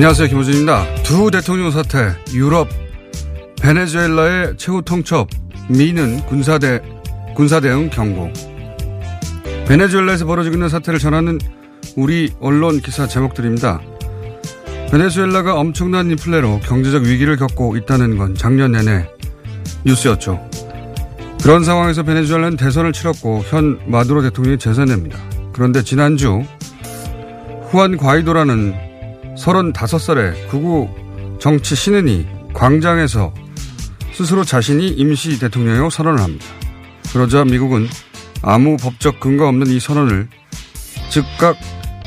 안녕하세요. 김호준입니다. 두 대통령 사태, 유럽, 베네수엘라의 최후 통첩, 미는 군사대, 군사대응 경고. 베네수엘라에서 벌어지고 있는 사태를 전하는 우리 언론 기사 제목들입니다. 베네수엘라가 엄청난 인플레로 경제적 위기를 겪고 있다는 건 작년 내내 뉴스였죠. 그런 상황에서 베네수엘라는 대선을 치렀고 현 마두로 대통령이 재선됩니다. 그런데 지난주 후안 과이도라는 35살의 극우 정치 신은이 광장에서 스스로 자신이 임시 대통령이라고 선언을 합니다. 그러자 미국은 아무 법적 근거 없는 이 선언을 즉각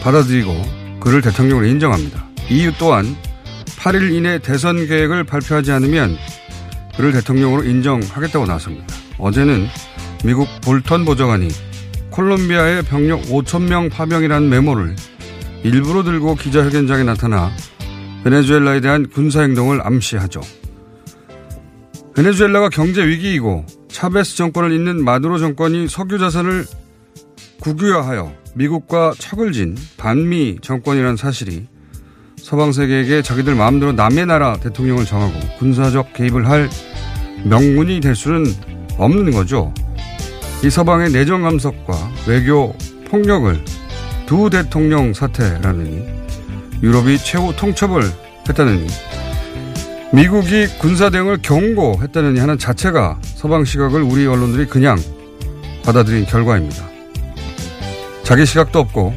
받아들이고 그를 대통령으로 인정합니다. 이유 또한 8일 이내 대선 계획을 발표하지 않으면 그를 대통령으로 인정하겠다고 나섭니다. 어제는 미국 볼턴 보좌관이 콜롬비아의 병력 5천 명 파병이라는 메모를 일부러 들고 기자회견장에 나타나 베네수엘라에 대한 군사행동을 암시하죠. 베네수엘라가 경제 위기이고 차베스 정권을 잇는 마두로 정권이 석유 자산을 국유화하여 미국과 척을 진 반미 정권이라는 사실이 서방 세계에게 자기들 마음대로 남의 나라 대통령을 정하고 군사적 개입을 할 명분이 될 수는 없는 거죠. 이 서방의 내정 감석과 외교 폭력을 두 대통령 사태라느니 유럽이 최후 통첩을 했다느니 미국이 군사 대응을 경고했다느니 하는 자체가 서방 시각을 우리 언론들이 그냥 받아들인 결과입니다. 자기 시각도 없고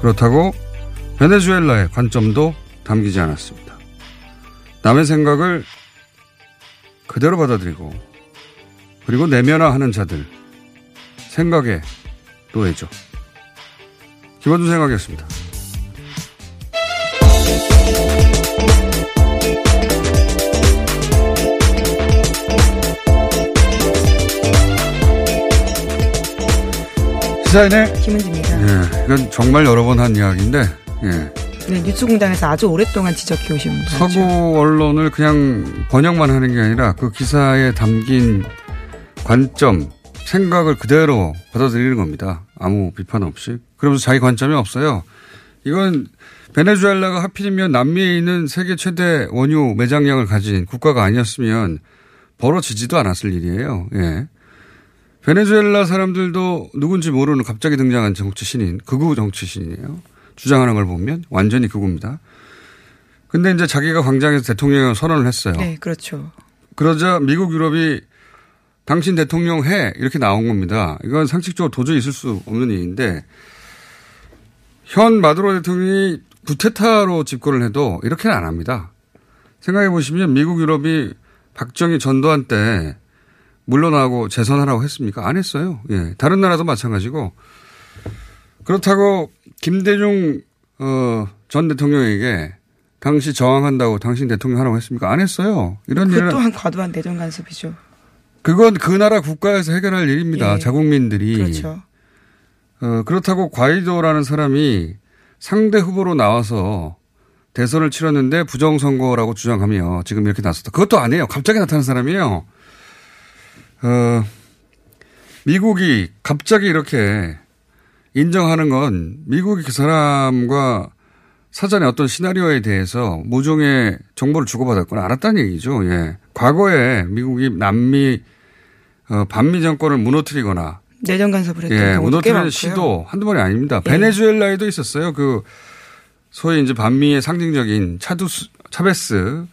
그렇다고 베네수엘라의 관점도 담기지 않았습니다. 남의 생각을 그대로 받아들이고 그리고 내면화하는 자들 생각의 노예죠. 김원준 생각이었습니다. 시사인의 김은지입니다. 예, 이건 정말 여러 번 한 이야기인데 예. 네, 뉴스공장에서 아주 오랫동안 지적해 오신 분이죠. 서구 언론을 그냥 번역만 하는 게 아니라 그 기사에 담긴 관점, 생각을 그대로 받아들이는 겁니다. 아무 비판 없이. 그러면서 자기 관점이 없어요. 이건 베네수엘라가 하필이면 남미에 있는 세계 최대 원유 매장량을 가진 국가가 아니었으면 벌어지지도 않았을 일이에요. 예. 베네수엘라 사람들도 누군지 모르는 갑자기 등장한 정치 신인, 극우 정치 신이에요. 주장하는 걸 보면 완전히 극우입니다. 근데 이제 자기가 광장에서 대통령 선언을 했어요. 네, 그렇죠. 그러자 미국 유럽이 당신 대통령 해 이렇게 나온 겁니다. 이건 상식적으로 도저히 있을 수 없는 일인데 현 마두로 대통령이 구테타로 집권을 해도 이렇게는 안 합니다. 생각해 보시면 미국 유럽이 박정희 전두환 때 물러나고 재선하라고 했습니까? 안 했어요. 예. 다른 나라도 마찬가지고 그렇다고 김대중 어, 전 대통령에게 당시 저항한다고 당신 대통령 하라고 했습니까? 안 했어요. 이런 그 일은 또한 과도한 대전 간섭이죠. 그건 그 나라 국가에서 해결할 일입니다. 예. 자국민들이. 그렇죠. 어, 그렇다고 과이도라는 사람이 상대 후보로 나와서 대선을 치렀는데 부정선거라고 주장하며 지금 이렇게 나섰다. 그것도 아니에요. 갑자기 나타난 사람이에요. 어, 미국이 갑자기 이렇게 인정하는 건 미국이 그 사람과 사전에 어떤 시나리오에 대해서 모종의 정보를 주고받았거나 알았다는 얘기죠. 예. 과거에 미국이 남미 어, 반미 정권을 무너뜨리거나 내정 간섭을 했던 예, 많고요. 시도 한두 번이 아닙니다. 예. 베네수엘라에도 있었어요. 그 소위 이제 반미의 상징적인 차두스 차베스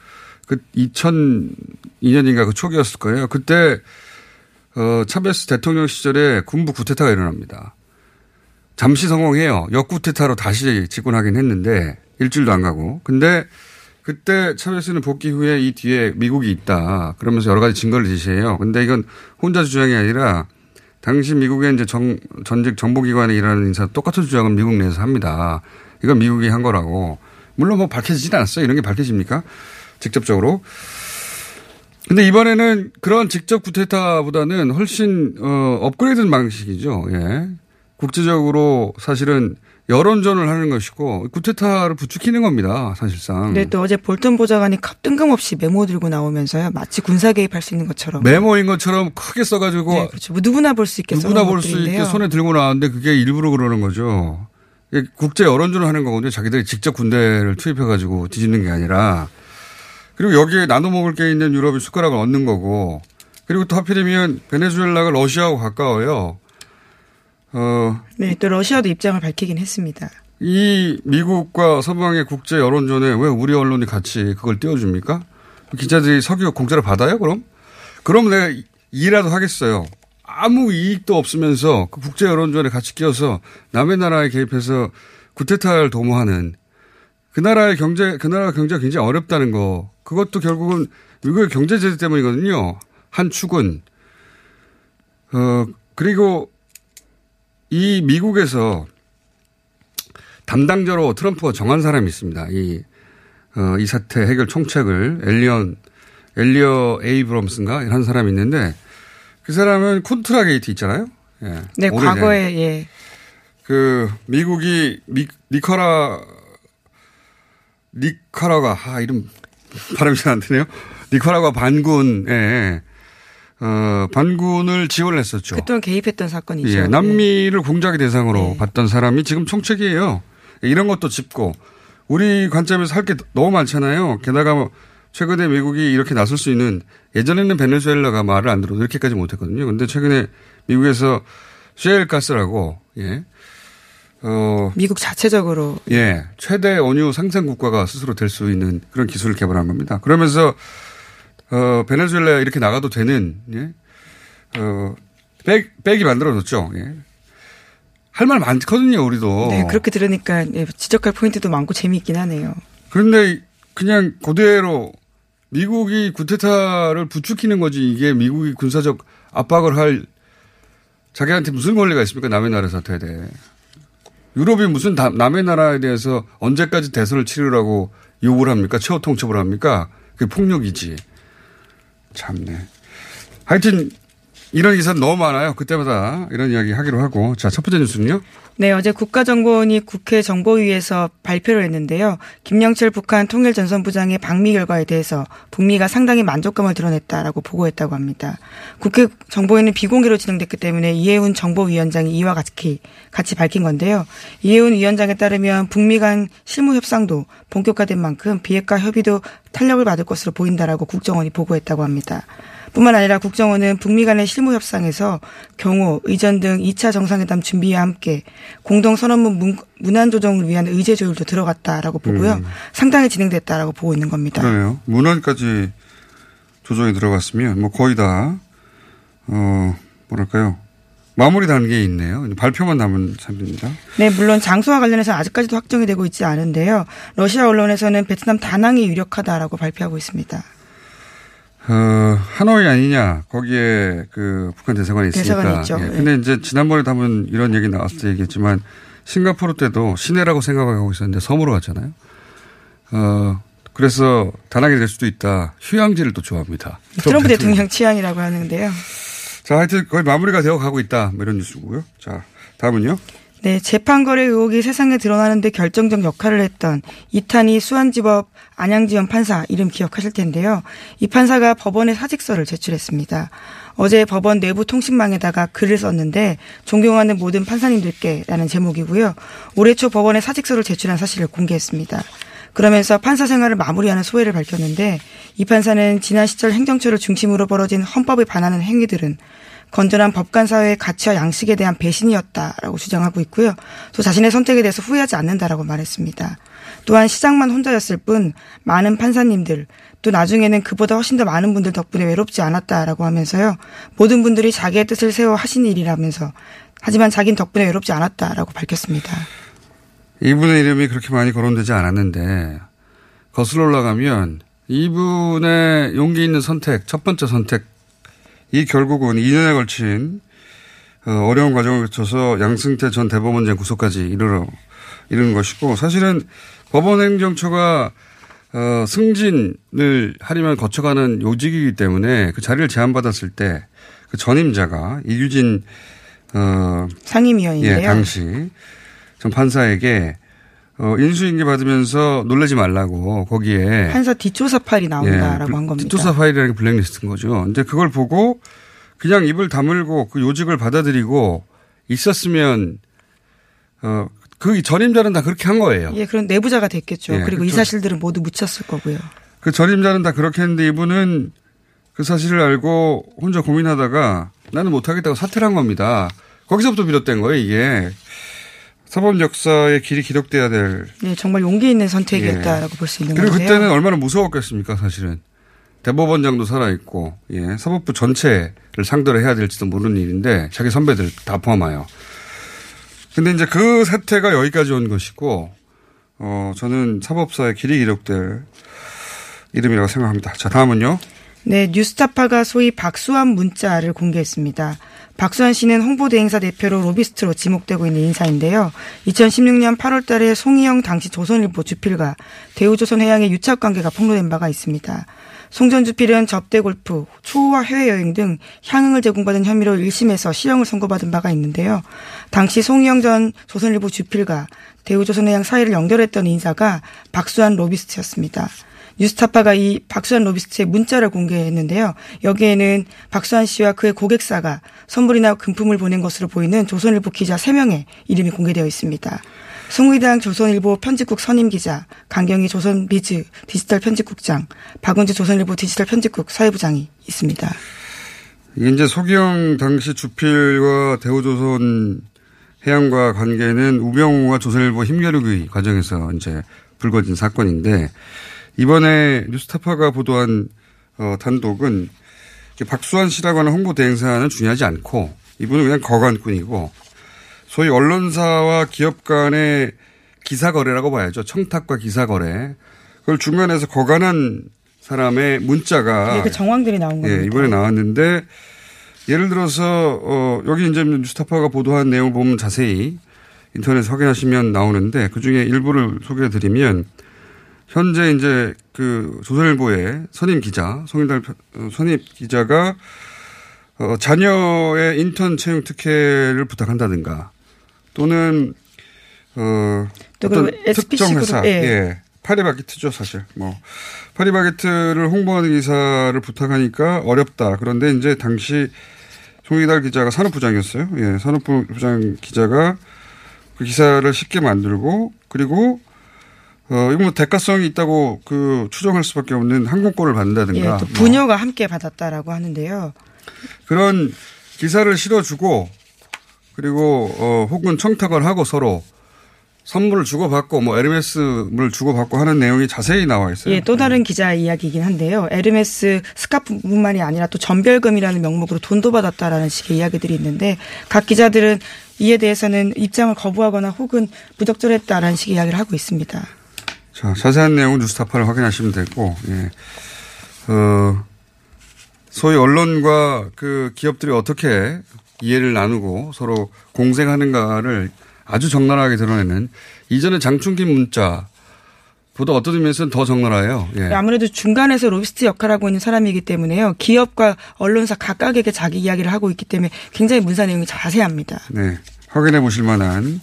그 2002년인가 그 초기였을 거예요. 그때 어 차베스 대통령 시절에 군부 구테타가 일어납니다. 잠시 성공해요. 역구테타로 다시 집권하긴 했는데 일주일도 안 가고. 근데 그때 차베스는 복귀 후에 이 뒤에 미국이 있다. 그러면서 여러 가지 증거를 제시해요. 근데 이건 혼자 주장이 아니라 당시 미국의 이제 정, 전직 정보기관에 일하는 인사 똑같은 주장은 미국 내에서 합니다. 이건 미국이 한 거라고. 물론 뭐 밝혀지진 않았어요. 이런 게 밝혀집니까? 직접적으로. 근데 이번에는 그런 직접 구테타보다는 훨씬, 어, 업그레이드 방식이죠. 예. 국제적으로 사실은 여론전을 하는 것이고 구테타를 부추기는 겁니다. 사실상. 근데 또 어제 볼턴 보좌관이 갑 뜬금없이 메모 들고 나오면서요. 마치 군사 개입할 수 있는 것처럼. 메모인 것처럼 크게 써가지고 네, 그렇죠. 뭐 누구나 볼 수 있게 누구나 볼 수 있게. 손에 들고 나왔는데 그게 일부러 그러는 거죠. 국제 여론전을 하는 거거든요. 자기들이 직접 군대를 투입해가지고 뒤집는 게 아니라. 그리고 여기에 나눠 먹을 게 있는 유럽이 숟가락을 얻는 거고. 그리고 또 하필이면 베네수엘라가 러시아하고 가까워요. 어, 네, 또 러시아도 입장을 밝히긴 했습니다. 이 미국과 서방의 국제 여론전에 왜 우리 언론이 같이 그걸 띄워줍니까? 기자들이 석유 공짜로 받아요, 그럼? 그럼 내가 이- 이라도 하겠어요. 아무 이익도 없으면서 그 국제 여론전에 같이 끼어서 남의 나라에 개입해서 구테타를 도모하는 그 나라의 경제, 그 나라 경제가 굉장히 어렵다는 거. 그것도 결국은 미국의 경제 제재 때문이거든요. 한 축은. 어, 그리고 이 미국에서 담당자로 트럼프가 정한 사람이 있습니다. 이, 어, 이 사태 해결 총책을 엘리언, 엘리어 에이브럼스인가? 이런 사람이 있는데 그 사람은 콘트라 게이트 있잖아요. 예. 네, 오래된. 과거에 예. 그 미국이 미, 니카라 니카라가 아 이름 발음이 잘 안 되네요. 니카라가 반군에 어 반군을 지원을 했었죠. 그동안 개입했던 사건이죠. 예, 남미를 공작의 대상으로 네. 봤던 사람이 지금 총책이에요. 이런 것도 짚고 우리 관점에서 할 게 너무 많잖아요. 게다가 뭐 최근에 미국이 이렇게 나설 수 있는 예전에는 베네수엘라가 말을 안 들어도 이렇게까지 못했거든요. 근데 최근에 미국에서 셰일 가스라고 예. 어, 미국 자체적으로 예, 최대 원유 생산 국가가 스스로 될 수 있는 그런 기술을 개발한 겁니다. 그러면서 어, 베네수엘라 이렇게 나가도 되는 예, 어, 백 백이 만들어졌죠. 예. 할 말 많거든요, 우리도. 네, 그렇게 들으니까 예, 지적할 포인트도 많고 재미있긴 하네요. 그런데 그냥 그대로 미국이 구테타를 부추기는 거지 이게 미국이 군사적 압박을 할 자기한테 무슨 권리가 있습니까? 남의 나라 사태에 대해. 유럽이 무슨 다- 남의 나라에 대해서 언제까지 대선을 치르라고 요구를 합니까? 최후 통첩을 합니까? 그게 폭력이지. 참네. 하여튼 이런 기사 너무 많아요. 그때마다 이런 이야기 하기로 하고. 자, 첫 번째 뉴스는요? 네, 어제 국가정보원이 국회 정보위에서 발표를 했는데요. 김영철 북한 통일전선부장의 방미 결과에 대해서 북미가 상당히 만족감을 드러냈다라고 보고했다고 합니다. 국회 정보위는 비공개로 진행됐기 때문에 이해훈 정보위원장이 이와 같이 같이 밝힌 건데요. 이해훈 위원장에 따르면 북미 간 실무 협상도 본격화된 만큼 비핵화 협의도 탄력을 받을 것으로 보인다라고 국정원이 보고했다고 합니다. 뿐만 아니라 국정원은 북미 간의 실무 협상에서 경호, 의전 등 2차 정상회담 준비와 함께 공동 선언문 문- 문안 조정을 위한 의제 조율도 들어갔다라고 보고요. 상당히 진행됐다라고 보고 있는 겁니다. 그러네요. 문헌까지 조정이 들어갔으면 뭐 거의 다, 어, 뭐랄까요. 마무리 단계에 있네요. 발표만 남은 참입니다. 네, 물론 장소와 관련해서 아직까지도 확정이 되고 있지 않은데요. 러시아 언론에서는 베트남 다낭이 유력하다라고 발표하고 있습니다. 어, 하노이 아니냐. 거기에 그 북한 대사관이 있으니까. 대사관이 있죠. 예. 네. 근데 이제 지난번에 한번 이런 얘기 나왔을 때 얘기했지만 싱가포르 때도 시내라고 생각하고 있었는데 섬으로 갔잖아요. 어, 그래서 다낭이 될 수도 있다. 휴양지를 또 좋아합니다. 트럼프 대통령 취향이라고 하는데요. 자, 하여튼 거의 마무리가 되어 가고 있다. 뭐 이런 뉴스고요. 자, 다음은요. 네, 재판거래 의혹이 세상에 드러나는데 결정적 역할을 했던 이탄희 수원지법 안양지원 판사 이름 기억하실 텐데요. 이 판사가 법원에 사직서를 제출했습니다. 어제 법원 내부 통신망에다가 글을 썼는데 존경하는 모든 판사님들께라는 제목이고요. 올해 초 법원에 사직서를 제출한 사실을 공개했습니다. 그러면서 판사 생활을 마무리하는 소회를 밝혔는데 이 판사는 지난 시절 행정처를 중심으로 벌어진 헌법에 반하는 행위들은 건전한 법관 사회의 가치와 양식에 대한 배신이었다라고 주장하고 있고요. 또 자신의 선택에 대해서 후회하지 않는다라고 말했습니다. 또한 시장만 혼자였을 뿐 많은 판사님들 또 나중에는 그보다 훨씬 더 많은 분들 덕분에 외롭지 않았다라고 하면서요. 모든 분들이 자기의 뜻을 세워 하신 일이라면서 하지만 자긴 덕분에 외롭지 않았다라고 밝혔습니다. 이분의 이름이 그렇게 많이 거론되지 않았는데 거슬러 올라가면 이분의 용기 있는 선택, 첫 번째 선택, 이 결국은 2년에 걸친 어, 어려운 과정을 거쳐서 양승태 전 대법원장 구속까지 이르러 이르는 것이고 사실은 법원 행정처가 어, 승진을 하려면 거쳐가는 요직이기 때문에 그 자리를 제안받았을 때 그 전임자가 이규진 어, 상임위원인데요. 예, 당시 전 판사에게 어, 인수인계 받으면서 놀라지 말라고 거기에 판사 뒷조사 파일이 나온다라고 예, 한 겁니다. 뒷조사 파일이라는 게 블랙리스트인 거죠. 근데 그걸 보고 그냥 입을 다물고 그 요직을 받아들이고 있었으면 어, 그 전임자는 다 그렇게 한 거예요. 예, 그런 내부자가 됐겠죠. 예, 그리고 이 그렇죠. 사실들은 모두 묻혔을 거고요. 그 전임자는 다 그렇게 했는데 이분은 그 사실을 알고 혼자 고민하다가 나는 못하겠다고 사퇴를 한 겁니다. 거기서부터 비롯된 거예요, 이게. 사법 역사의 길이 기록돼야 될. 네, 정말 용기 있는 선택이었다라고 볼수 있는 예. 그리고 건데요. 그때는 얼마나 무서웠겠습니까, 사실은. 대법원장도 살아있고, 예, 사법부 전체를 상대로 해야 될지도 모르는 일인데, 자기 선배들 다 포함하여. 근데 이제 그 사태가 여기까지 온 것이고, 어, 저는 사법사의 길이 기록될 이름이라고 생각합니다. 자, 다음은요. 네, 뉴스타파가 소위 박수환 문자를 공개했습니다. 박수환 씨는 홍보대 행사 대표로 로비스트로 지목되고 있는 인사인데요. 2016년 8월 달에 송희영 당시 조선일보 주필과 대우조선해양의 유착 관계가 폭로된 바가 있습니다. 송전 주필은 접대 골프, 추후와 해외여행 등 향응을 제공받은 혐의로 1심에서 실형을 선고받은 바가 있는데요. 당시 송희영 전 조선일보 주필과 대우조선해양 사이를 연결했던 인사가 박수환 로비스트였습니다. 뉴스타파가 이 박수환 로비스트의 문자를 공개했는데요. 여기에는 박수환 씨와 그의 고객사가 선물이나 금품을 보낸 것으로 보이는 조선일보 기자 3명의 이름이 공개되어 있습니다. 송의당 조선일보 편집국 선임 기자, 강경희 조선비즈 디지털 편집국장, 박은주 조선일보 디지털 편집국 사회부장이 있습니다. 이게 이제 소기영 당시 주필과 대우조선 해양과 관계는 우병우와 조선일보 힘겨루기 과정에서 이제 불거진 사건인데 이번에 뉴스타파가 보도한 어, 단독은 박수환 씨라고 하는 홍보 대행사는 중요하지 않고 이분은 그냥 거간꾼이고 소위 언론사와 기업 간의 기사 거래라고 봐야죠. 청탁과 기사 거래. 그걸 중간에서 거간한 사람의 문자가 네, 그 정황들이 나온 겁니다. 예, 이번에 나왔는데 예를 들어서 어 여기 이제 뉴스타파가 보도한 내용을 보면 자세히 인터넷 확인하시면 나오는데 그 중에 일부를 소개해 드리면 현재 이제 그 조선일보의 선임 기자 송일달 편- 어, 선임 기자가 어 자녀의 인턴 채용 특혜를 부탁한다든가 또는 어또 어떤 특정 회사 예. 예. 파리바게트죠, 사실. 뭐 파리바게트를 홍보하는 기사를 부탁하니까 어렵다. 그런데 이제 당시 송이달 기자가 산업부장이었어요. 예, 산업부장 기자가 그 기사를 쉽게 만들고 그리고 어 이거 뭐 대가성이 있다고 그 추정할 수밖에 없는 항공권을 예, 받는다든가 또뭐 부녀가 함께 받았다라고 하는데요. 그런 기사를 실어주고 그리고 어 혹은 청탁을 하고 서로 선물을 주고받고 뭐 에르메스를 주고받고 하는 내용이 자세히 나와 있어요. 예, 또 다른 기자 이야기이긴 한데요. 에르메스 스카프뿐만이 아니라 또 전별금이라는 명목으로 돈도 받았다라는 식의 이야기들이 있는데 각 기자들은 이에 대해서는 입장을 거부하거나 혹은 부적절했다라는 식의 이야기를 하고 있습니다. 자, 자세한 내용은 뉴스타파를 확인하시면 되고, 예. 어, 소위 언론과 그 기업들이 어떻게 이해를 나누고 서로 공생하는가를 아주 적나라하게 드러내는 이전의 장충기 문자 보다 어떤 의미에서는 더 적나라해요. 예. 아무래도 중간에서 로비스트 역할을 하고 있는 사람이기 때문에요. 기업과 언론사 각각에게 자기 이야기를 하고 있기 때문에 굉장히 문사 내용이 자세합니다. 네. 확인해 보실 만한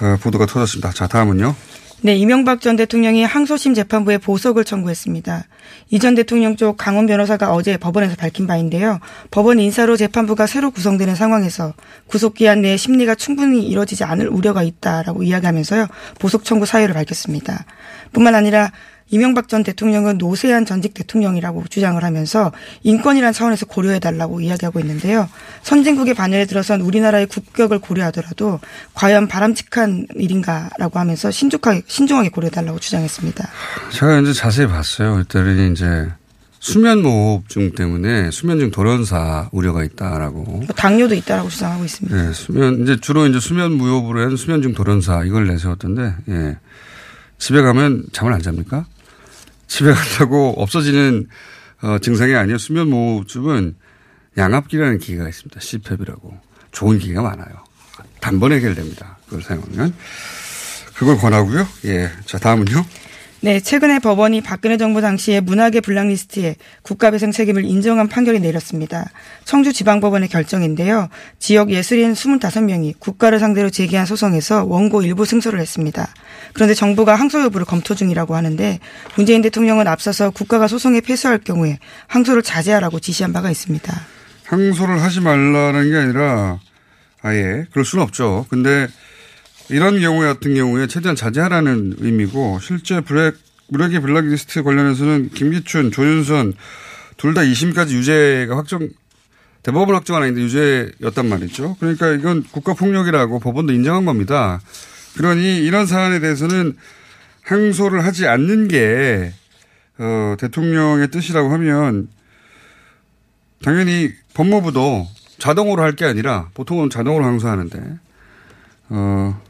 어, 보도가 터졌습니다. 자, 다음은요. 네, 이명박 전 대통령이 항소심 재판부에 보석을 청구했습니다. 이 전 대통령 쪽 강원 변호사가 어제 법원에서 밝힌 바인데요. 법원 인사로 재판부가 새로 구성되는 상황에서 구속기한 내에 심리가 충분히 이뤄지지 않을 우려가 있다라고 이야기하면서요. 보석 청구 사유를 밝혔습니다. 뿐만 아니라 이명박 전 대통령은 노세한 전직 대통령이라고 주장을 하면서 인권이란 차원에서 고려해달라고 이야기하고 있는데요. 선진국의 반열에 들어선 우리나라의 국격을 고려하더라도 과연 바람직한 일인가라고 하면서 신중하게, 신중하게 고려해달라고 주장했습니다. 제가 이제 자세히 봤어요. 그때는 이제 수면무호흡증 때문에 수면증 돌연사 우려가 있다라고. 당뇨도 있다라고 주장하고 있습니다. 네, 수면 이제 주로 이제 수면 무호흡으로 한 수면증 돌연사 이걸 내세웠던데, 예. 집에 가면 잠을 안 잡니까? 집에 간다고 없어지는 어, 증상이 아니에요. 수면 무호흡증은 양압기라는 기계가 있습니다. CPAP이라고. 좋은 기계가 많아요. 단번에 해결됩니다. 그걸 사용하면. 그걸 권하고요. 예. 자, 다음은요. 네, 최근에 법원이 박근혜 정부 당시에 문화계 블랙리스트에 국가배상 책임을 인정한 판결이 내렸습니다. 청주지방법원의 결정인데요. 지역 예술인 25명이 국가를 상대로 제기한 소송에서 원고 일부 승소를 했습니다. 그런데 정부가 항소 여부를 검토 중이라고 하는데 문재인 대통령은 앞서서 국가가 소송에 패소할 경우에 항소를 자제하라고 지시한 바가 있습니다. 항소를 하지 말라는 게 아니라 아예 그럴 수는 없죠. 근데 이런 경우 같은 경우에 최대한 자제하라는 의미고 실제 블랙 무력의 블랙리스트 관련해서는 김기춘, 조윤선 둘 다 2심까지 유죄가 확정 대법원 확정은 아닌데 유죄였단 말이죠. 그러니까 이건 국가폭력이라고 법원도 인정한 겁니다. 그러니 이런 사안에 대해서는 항소를 하지 않는 게 어, 대통령의 뜻이라고 하면 당연히 법무부도 자동으로 할 게 아니라 보통은 자동으로 항소하는데 어,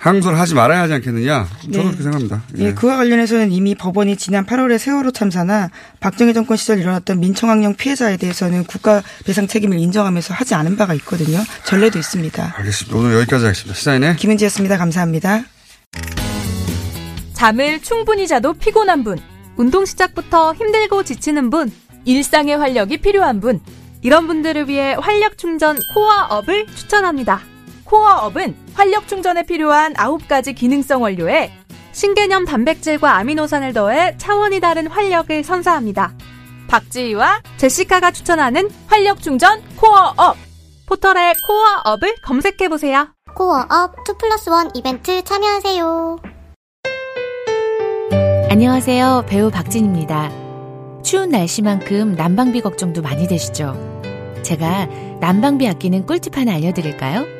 항소를 하지 말아야 하지 않겠느냐? 저도 네. 그렇게 생각합니다. 예. 그와 관련해서는 이미 법원이 지난 8월에 세월호 참사나 박정희 정권 시절 일어났던 민청학령 피해자에 대해서는 국가 배상 책임을 인정하면서 하지 않은 바가 있거든요. 전례도 있습니다. 알겠습니다. 오늘 여기까지 하겠습니다. 시사인의 김은지였습니다. 감사합니다. 잠을 충분히 자도 피곤한 분, 운동 시작부터 힘들고 지치는 분, 일상의 활력이 필요한 분, 이런 분들을 위해 활력 충전 코어업을 추천합니다. 코어업은 활력 충전에 필요한 9가지 기능성 원료에 신개념 단백질과 아미노산을 더해 차원이 다른 활력을 선사합니다. 박지희와 제시카가 추천하는 활력 충전 코어업. 포털에 코어업을 검색해보세요. 코어업 2 플러스 1 이벤트 참여하세요. 안녕하세요. 배우 박진입니다. 추운 날씨만큼 난방비 걱정도 많이 되시죠? 제가 난방비 아끼는 꿀팁 하나 알려드릴까요?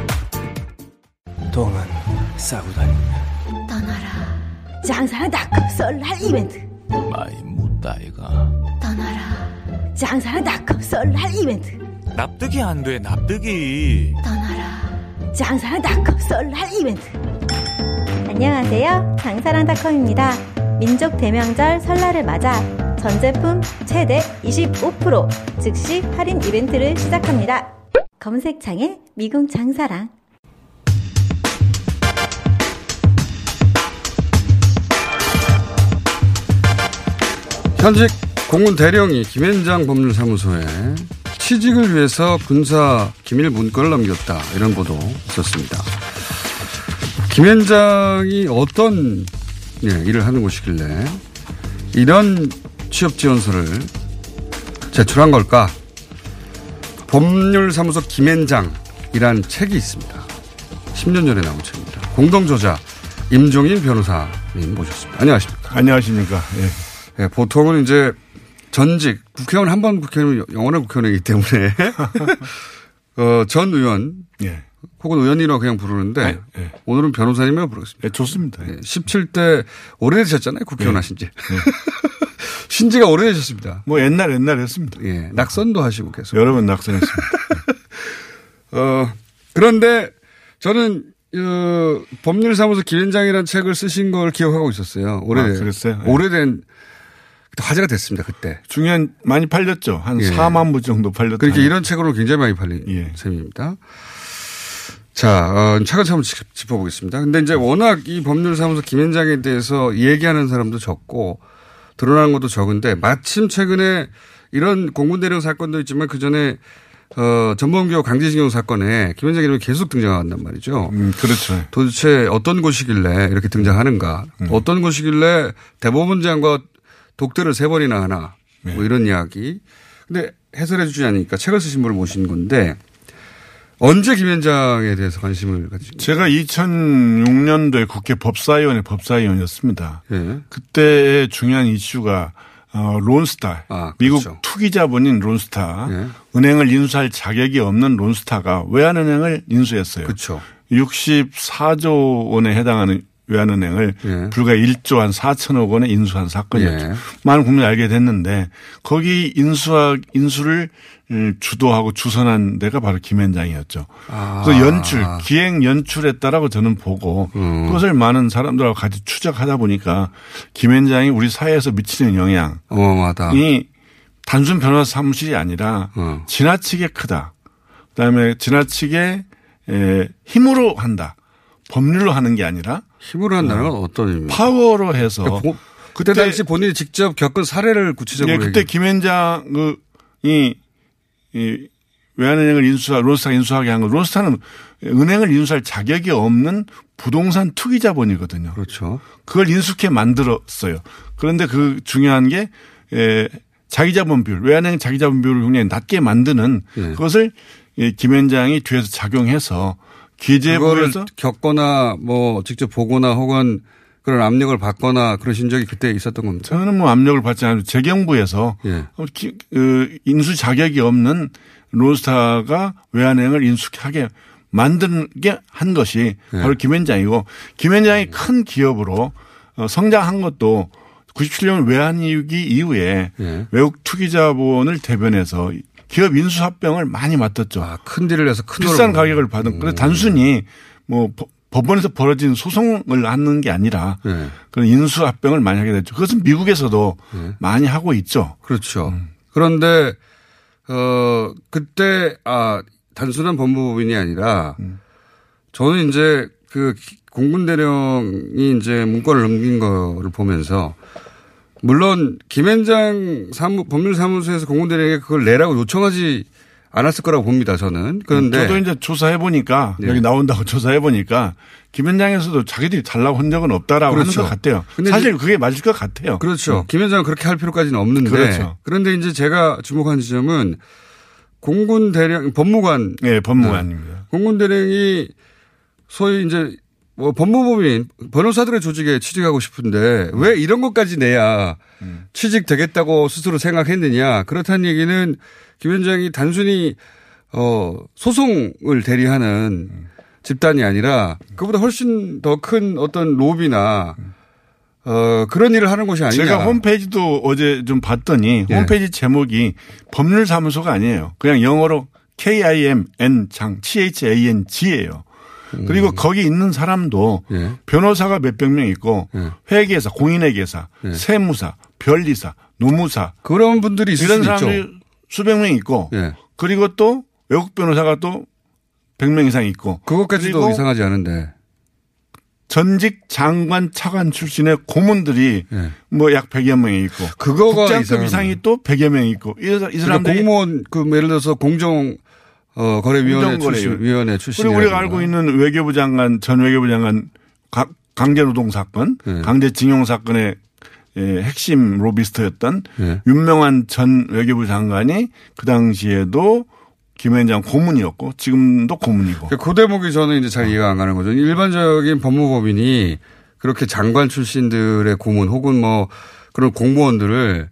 싸고 다닙니다. 떠나라. 장사는 닷컴 설날 이벤트. 많이 묻다 이가. 떠나라. 장사는 닷컴 설날 이벤트. 납득이 안 돼, 납득이. 떠나라. 장사는 닷컴 설날 이벤트. 안녕하세요. 장사랑 닷컴입니다. 민족 대명절 설날을 맞아 전 제품 최대 25% 즉시 할인 이벤트를 시작합니다. 검색창에 미궁 장사랑 현직 공군 대령이 김현장 법률사무소에 취직을 위해서 군사 기밀 문건을 남겼다. 이런 보도 있었습니다. 김현장이 어떤 예, 일을 하는 곳이길래 이런 취업 지원서를 제출한 걸까? 법률사무소 김현장이란 책이 있습니다. 10년 전에 나온 책입니다. 공동 저자 임종일 변호사님 모셨습니다. 안녕하십니까? 안녕하십니까? 예. 예, 보통은 이제 전직 국회의원 한 번 국회의원 영원한 국회의원이기 때문에 어, 전 의원 예. 혹은 의원님이라고 그냥 부르는데 네. 오늘은 변호사님이라고 부르겠습니다. 네, 좋습니다. 17대 오래되셨잖아요. 국회의원 네. 하신 지. 신 지가 오래되셨습니다. 뭐 옛날 옛날 했습니다. 예. 낙선도 하시고 계속. 여러 번 낙선했습니다. 어, 그런데 저는 어, 법률사무소 김현장이라는 책을 쓰신 걸 기억하고 있었어요. 오래된. 아, 그랬어요? 네. 오래된 화제가 됐습니다. 그때. 중요한 많이 팔렸죠. 한 예. 4만 부 정도 팔렸다. 그러니까 이런 책으로 굉장히 많이 팔린 예. 셈입니다. 자, 어, 차근차근 짚- 짚어보겠습니다. 근데 이제 워낙 이 법률사무소 김현장에 대해서 얘기하는 사람도 적고 드러나는 것도 적은데 마침 최근에 이런 공군대령 사건도 있지만 그 전에 어, 전범교 강제징용 사건에 김현장 이름이 계속 등장한단 말이죠. 음, 그렇죠. 도대체 어떤 곳이길래 이렇게 등장하는가? 음. 어떤 곳이길래 대법원 장과 독대를 세 번이나 하나? 네. 뭐 이런 이야기. 근데 해설해 주지 않으니까 책을 쓰신 분을 모신 건데 언제 김현장에 대해서 관심을 가지신 제가 2006년도에 국회 법사위원회 법사위원이었습니다. 예. 그때의 중요한 이슈가 어, 론스타, 아, 미국 그렇죠. 투기 자본인 론스타, 예. 은행을 인수할 자격이 없는 론스타가 외환은행을 인수했어요. 그렇죠. 64조 원에 해당하는 외환은행을 예. 불과 1조 한 4천억 원에 인수한 사건이었죠. 예. 많은 국민이 알게 됐는데 거기 인수하, 인수를 음, 주도하고 주선한 데가 바로 김현장이었죠. 아. 그래서 연출, 기획 연출했다라고 저는 보고 음. 그것을 많은 사람들하고 같이 추적하다 보니까 김현장이 우리 사회에서 미치는 영향이 어마어마하다. 단순 변호사 사무실이 아니라 어. 지나치게 크다. 그다음에 지나치게 에, 힘으로 한다. 법률로 하는 게 아니라 힘으로 한다는 건 어떤 의미입니까? 파워로 해서 그러니까 보- 그때 당시 본인이 직접 겪은 사례를 구체적으로 예, 그때 얘기- 김현장이 이 외환은행을 인수하 론스타 인수하게 한 거. 론스타는 은행을 인수할 자격이 없는 부동산 투기 자본이거든요. 그렇죠. 그걸 인수케 만들었어요. 그런데 그 중요한 게 에, 자기 자본 비율, 외환은행 자기 자본 비율을 굉장히 낮게 만드는 예. 그것을 이 김현장이 뒤에서 작용해서 기재부에서 겪거나 뭐 직접 보거나 혹은 그런 압력을 받거나 그러신 적이 그때 있었던 겁니다. 저는 뭐 압력을 받지 않고 재경부에서 예. 어, 기- 그 인수 자격이 없는 론스타가 외환은행을 인수하게 만드게 한 것이 예. 바로 김현장이고 김현장이 큰 기업으로 어, 성장한 것도 97년 외환위기 이후에 예. 외국 투기자본을 대변해서 기업 인수합병을 많이 맡았죠. 아, 큰 딜을 해서 큰 비싼 가격을 받은. 그래서 단순히 뭐 법- 법원에서 벌어진 소송을 하는 게 아니라 예. 그런 인수합병을 많이 하게 됐죠. 그것은 미국에서도 예. 많이 하고 있죠. 그렇죠. 음. 그런데 어 그때 아 단순한 법무법인이 아니라 음. 저는 이제 그 공군 대령이 이제 문건을 넘긴 거를 보면서 물론 김현장 사무 법률사무소에서 공군 대령에게 그걸 내라고 요청하지 않았을 거라고 봅니다. 저는 그런데 저도 이제 조사해 보니까 네. 여기 나온다고 조사해 보니까 김현장에서도 자기들이 달라고 한 적은 없다라고 그렇죠. 하는 것 같아요. 사실 그게 맞을 것 같아요. 그렇죠. 김현장은 그렇게 할 필요까지는 없는데. 그렇죠. 그런데 이제 제가 주목한 지점은 공군 대령, 법무관. 네, 법무관입니다. 공군 대령이 소위 이제 뭐 법무법인 변호사들의 조직에 취직하고 싶은데 왜 이런 것까지 내야 음. 취직되겠다고 스스로 생각했느냐. 그렇다는 얘기는 김현장이 단순히 어, 소송을 대리하는 음. 집단이 아니라 그보다 훨씬 더 큰 어떤 로비나 어, 그런 일을 하는 곳이 아니냐. 제가 홈페이지도 어제 좀 봤더니 예. 홈페이지 제목이 법률사무소가 아니에요. 그냥 영어로 KIMN 장 CHANG예요. 음. 그리고 거기 있는 사람도 예. 변호사가 몇백 명 있고 회계사, 공인회계사, 예. 세무사, 변리사, 노무사 그런 분들이 있을 이런 수 사람들이 있죠. 수백 명 있고 예. 그리고 또 외국 변호사가 또 100명 이상 있고 그것까지도 이상하지 않은데. 전직 장관 차관 출신의 고문들이 예. 뭐약 100여 명이 있고 그거가 국장급 이상이 또 100여 명이 있고 이, 이 그러니까 사람들이 공무원 그 예를 들어서 공정 어 거래위원회. 출신 위원회 출신 그리고 우리가 알고 있는 외교부 장관 전 외교부 장관 가- 강제노동 사건, 예. 강제징용 사건의 예, 핵심 로비스트였던 예. 윤명환 전 외교부 장관이 그 당시에도 김현장 고문이었고 지금도 고문이고. 그 대목이 저는 이제 잘 이해가 안 가는 거죠. 일반적인 법무법인이 그렇게 장관 출신들의 고문 혹은 뭐 그런 공무원들을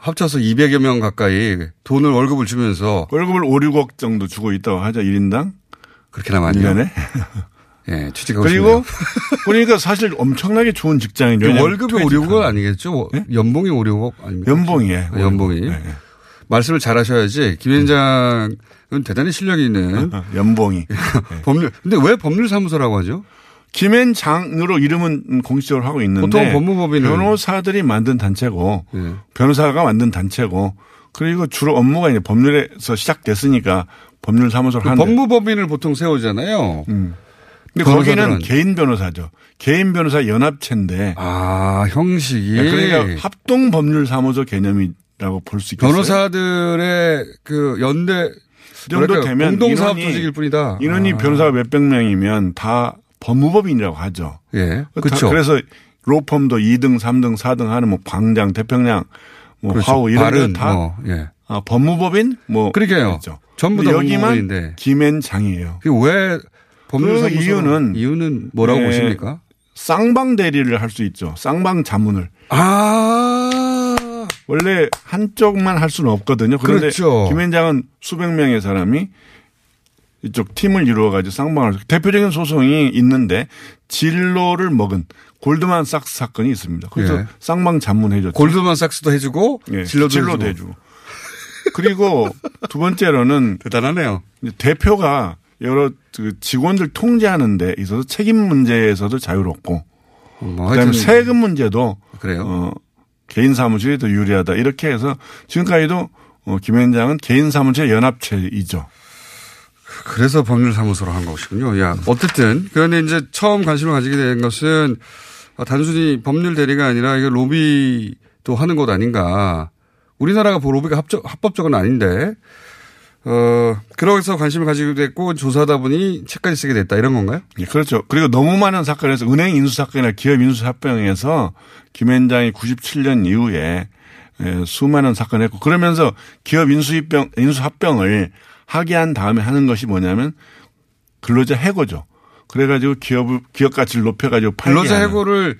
합쳐서 200여 명 가까이 돈을 월급을 주면서 월급을 5, 6억 정도 주고 있다고 하죠, 1인당. 그렇게나 많이. 1년에. 예, 취직하고 그리고 그러니까 사실 엄청나게 좋은 직장이죠. 그 월급이 5, 6억 아니겠죠? 네? 연봉이 5, 6억 아닙니까? 연봉이에요. 아, 연봉이. 네. 말씀을 잘 하셔야지 김 위원장은 대단히 실력이 있는 연봉이. 법률. 근데 왜 법률사무소라고 하죠? 김앤 장으로 이름은 공식적으로 하고 있는데 보통 법무법인은 변호사들이 만든 단체고 네. 변호사가 만든 단체고 그리고 주로 업무가 이제 법률에서 시작됐으니까 법률 사무소를 그 하는 법무법인을 보통 세우잖아요. 음. 근데 거기는 개인 변호사죠. 개인 변호사 연합체인데 아 형식이 네, 그러니까 합동 법률 사무소 개념이라고 볼 수 있겠어요. 변호사들의 그 연대 정도 되면 공동사업 조직일 뿐이다. 인원이 아. 변호사가 몇백 명이면 다 법무법인이라고 하죠. 예. 그렇죠. 그래서 로펌도 2등, 3등, 4등 하는 뭐 광장, 태평양, 뭐 그렇죠. 화우 이런 발은 다 뭐, 예. 아, 법무법인 뭐 그러게요. 그렇죠. 전부 다 여기만 법무법인데 김앤장이에요. 왜 법률 그 이유는 이유는 뭐라고 네, 보십니까? 쌍방 대리를 할 수 있죠. 쌍방 자문을. 아 원래 한쪽만 할 수는 없거든요. 그런데 그렇죠. 김앤장은 수백 명의 사람이 이쪽 팀을 이루어 가지고 쌍방을 대표적인 소송이 있는데 진로를 먹은 골드만삭스 사건이 있습니다. 그래서 예. 쌍방 자문해줬죠. 골드만삭스도 해주고 예. 진로도, 진로도 해주고. 해주고. 그리고 두 번째로는 대단하네요. 대표가 여러 그 직원들 통제하는 데 있어서 책임 문제에서도 자유롭고 뭐 그다음에 세금 문제도 그래요. 어, 개인 사무실이 더 유리하다 이렇게 해서 지금까지도 어, 김현장은 개인 사무실 연합체이죠. 그래서 법률사무소로 한 것이군요. 야, 어쨌든 그런데 이제 처음 관심을 가지게 된 것은 단순히 법률 대리가 아니라 이게 로비도 하는 것 아닌가. 우리나라가 뭐 로비가 합적, 합법적은 아닌데, 어, 그러면서 관심을 가지게 됐고 조사하다 보니 책까지 쓰게 됐다 이런 건가요? 예, 그렇죠. 그리고 너무 많은 사건에서 은행 인수 사건이나 기업 인수 합병에서 김현장이 97년 이후에 예, 수많은 사건을 했고 그러면서 기업 인수 합병, 인수 합병을 하게 한 다음에 하는 것이 뭐냐면 근로자 해고죠. 그래가지고 기업 기업 가치를 높여가지고 팔게 근로자 하는. 해고를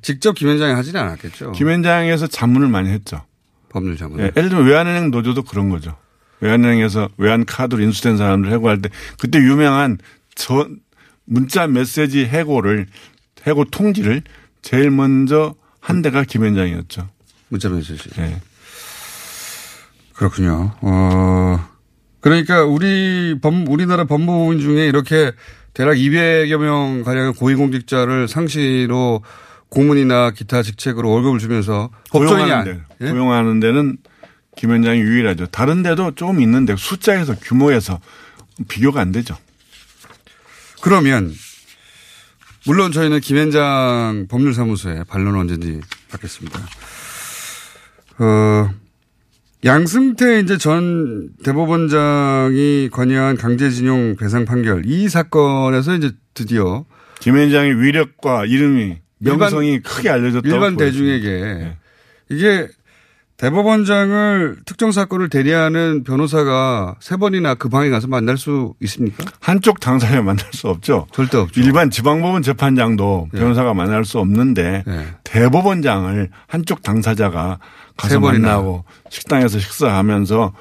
직접 김현장이 하지는 않았겠죠. 김현장에서 자문을 많이 했죠. 법률 자문. 예, 예를 들면 외환은행 노조도 그런 거죠. 외환은행에서 외환 카드로 인수된 사람들 해고할 때 그때 유명한 저 문자 메시지 해고를 해고 통지를 제일 먼저 한 데가 김현장이었죠. 문자 메시지. 예. 그렇군요. 어, 그러니까 우리 법, 우리나라 법무부인 중에 이렇게 대략 200여 명 가량의 고위공직자를 상시로 고문이나 기타 직책으로 월급을 주면서 법조인이 고용하는, 아니, 데, 고용하는 데는 김현장이 유일하죠. 다른 데도 조금 있는데 숫자에서 규모에서 비교가 안 되죠. 그러면 물론 저희는 김현장 법률사무소에 반론 언제든지 받겠습니다. 어, 양승태 이제 전 대법원장이 관여한 강제징용 배상 판결 이 사건에서 이제 드디어 김현장의 위력과 이름이 명성이 일반, 크게 알려졌다고 일반. 대중에게 네. 이게 대법원장을 특정 사건을 대리하는 변호사가 세 번이나 그 방에 가서 만날 수 있습니까? 한쪽 당사자 만날 수 없죠. 절대 없죠. 일반 지방법원 재판장도 네. 변호사가 만날 수 없는데 네. 대법원장을 한쪽 당사자가 세 가서. 만나고 식당에서 식사하면서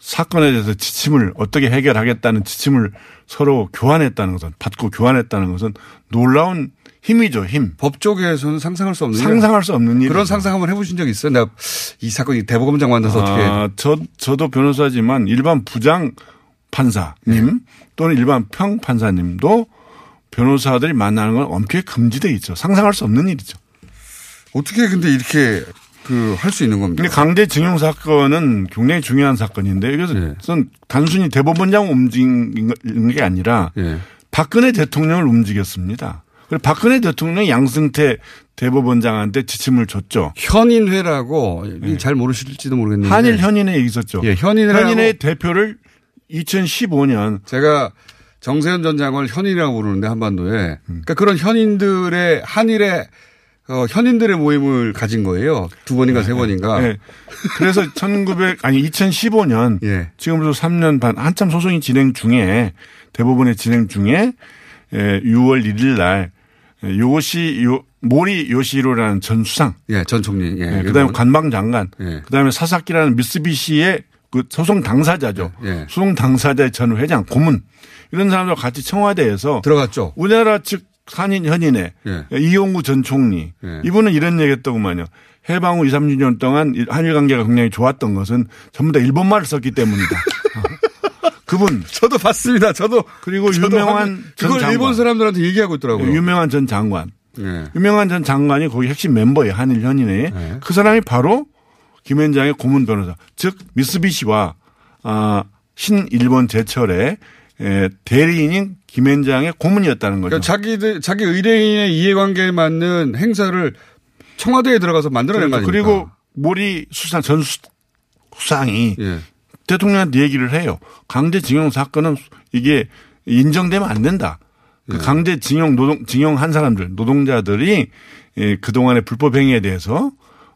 사건에 대해서 지침을 어떻게 해결하겠다는 지침을 서로 교환했다는 것은 받고 교환했다는 것은 놀라운 힘이죠, 힘. 법조계에서는 상상할 수 없는 상상할 수 없는 일. 그런 상상 한번 해보신 적 있어요? 내가 이 사건 이 대법원장 만나서 어떻게 아, 저, 저도 변호사지만 일반 부장 판사님 네. 또는 일반 평 판사님도 변호사들이 만나는 건 엄격히 금지돼 있죠. 상상할 수 없는 일이죠. 어떻게 근데 이렇게 그 할 수 있는 겁니까? 근데 강제징용 사건은 굉장히 중요한 사건인데 이것은 단순히 대법원장 움직이는 게 아니라 예. 박근혜 대통령을 움직였습니다. 그리고 박근혜 대통령이 양승태 대법원장한테 지침을 줬죠. 현인회라고 잘 모르실지도 모르겠는데 한일 현인회 있었죠. 예, 현인회라고 현인회 대표를 2015년 제가 정세현 전 장관을 현인이라고 부르는데 한반도에 음. 그러니까 그런 현인들의 한일의 어, 현인들의 모임을 가진 거예요. 두 번인가 세 번인가. 네. 그래서 1900 아니 2015년 예. 지금부터 3년 반 한참 소송이 진행 중에 대법원에 진행 중에 예, 6월 1일 날 요시 요 모리 요시로라는 전 수상, 예, 전 총리, 예, 예, 그다음에 관방 장관, 예. 그다음에 사사키라는 미쓰비시의 그 소송 당사자죠. 예. 소송 당사자의 전 회장, 고문 이런 사람들 같이 청와대에서 들어갔죠. 우리나라 측 한인 현인의 예. 이용구 전 총리 예. 이분은 이런 얘기했더구만요. 해방 후 2, 30년 동안 한일 관계가 굉장히 좋았던 것은 전부 다 일본말을 썼기 때문입니다. 어. 그분 저도 봤습니다. 저도 그리고 저도 유명한 그걸 장관. 일본 사람들한테 얘기하고 있더라고요. 유명한 전 장관. 예. 유명한 전 장관이 거기 핵심 멤버예요. 한일 현인회. 네. 그 사람이 바로 김현장의 고문 변호사. 즉 미쓰비시와 아, 신일본 제철의 에, 대리인인 김현장의 고문이었다는 거죠. 그러니까 자기들 자기 의뢰인의 이해관계에 맞는 행사를 청와대에 들어가서 만들어낸 거 아닙니까? 그리고 모리 수상 전 수- 수상이 예. 대통령한테 얘기를 해요. 강제징용 사건은 이게 인정되면 안 된다. 그 예. 강제징용 노동 징용한 사람들 노동자들이 예, 그 동안의 불법 행위에 대해서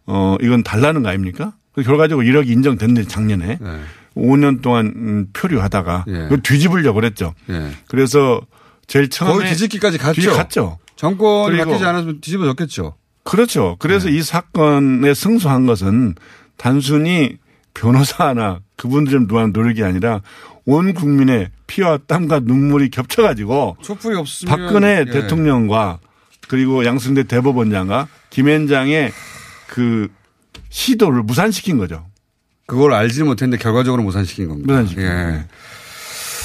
어 이건 달라는 거 아닙니까? 그 결과적으로 1억이 인정됐는데 작년에 예. 5년 동안 음, 표류하다가 예. 그걸 뒤집으려고 그랬죠. 예. 그래서 제일 처음에 거의 뒤집기까지 갔죠. 뒤집갔죠. 정권이 바뀌지 않았으면 뒤집어졌겠죠. 그렇죠. 그래서 네. 이 사건에 승소한 것은 단순히 변호사나 그분들의 노한 노력이 아니라 온 국민의 피와 땀과 눈물이 겹쳐가지고 촛불이 없으면 박근혜 예. 대통령과 그리고 양승태 대법원장과 김앤장의 그 시도를 무산시킨 거죠. 그걸 알지 못했는데 결과적으로 무산시킨 겁니다. 무산시킨 예.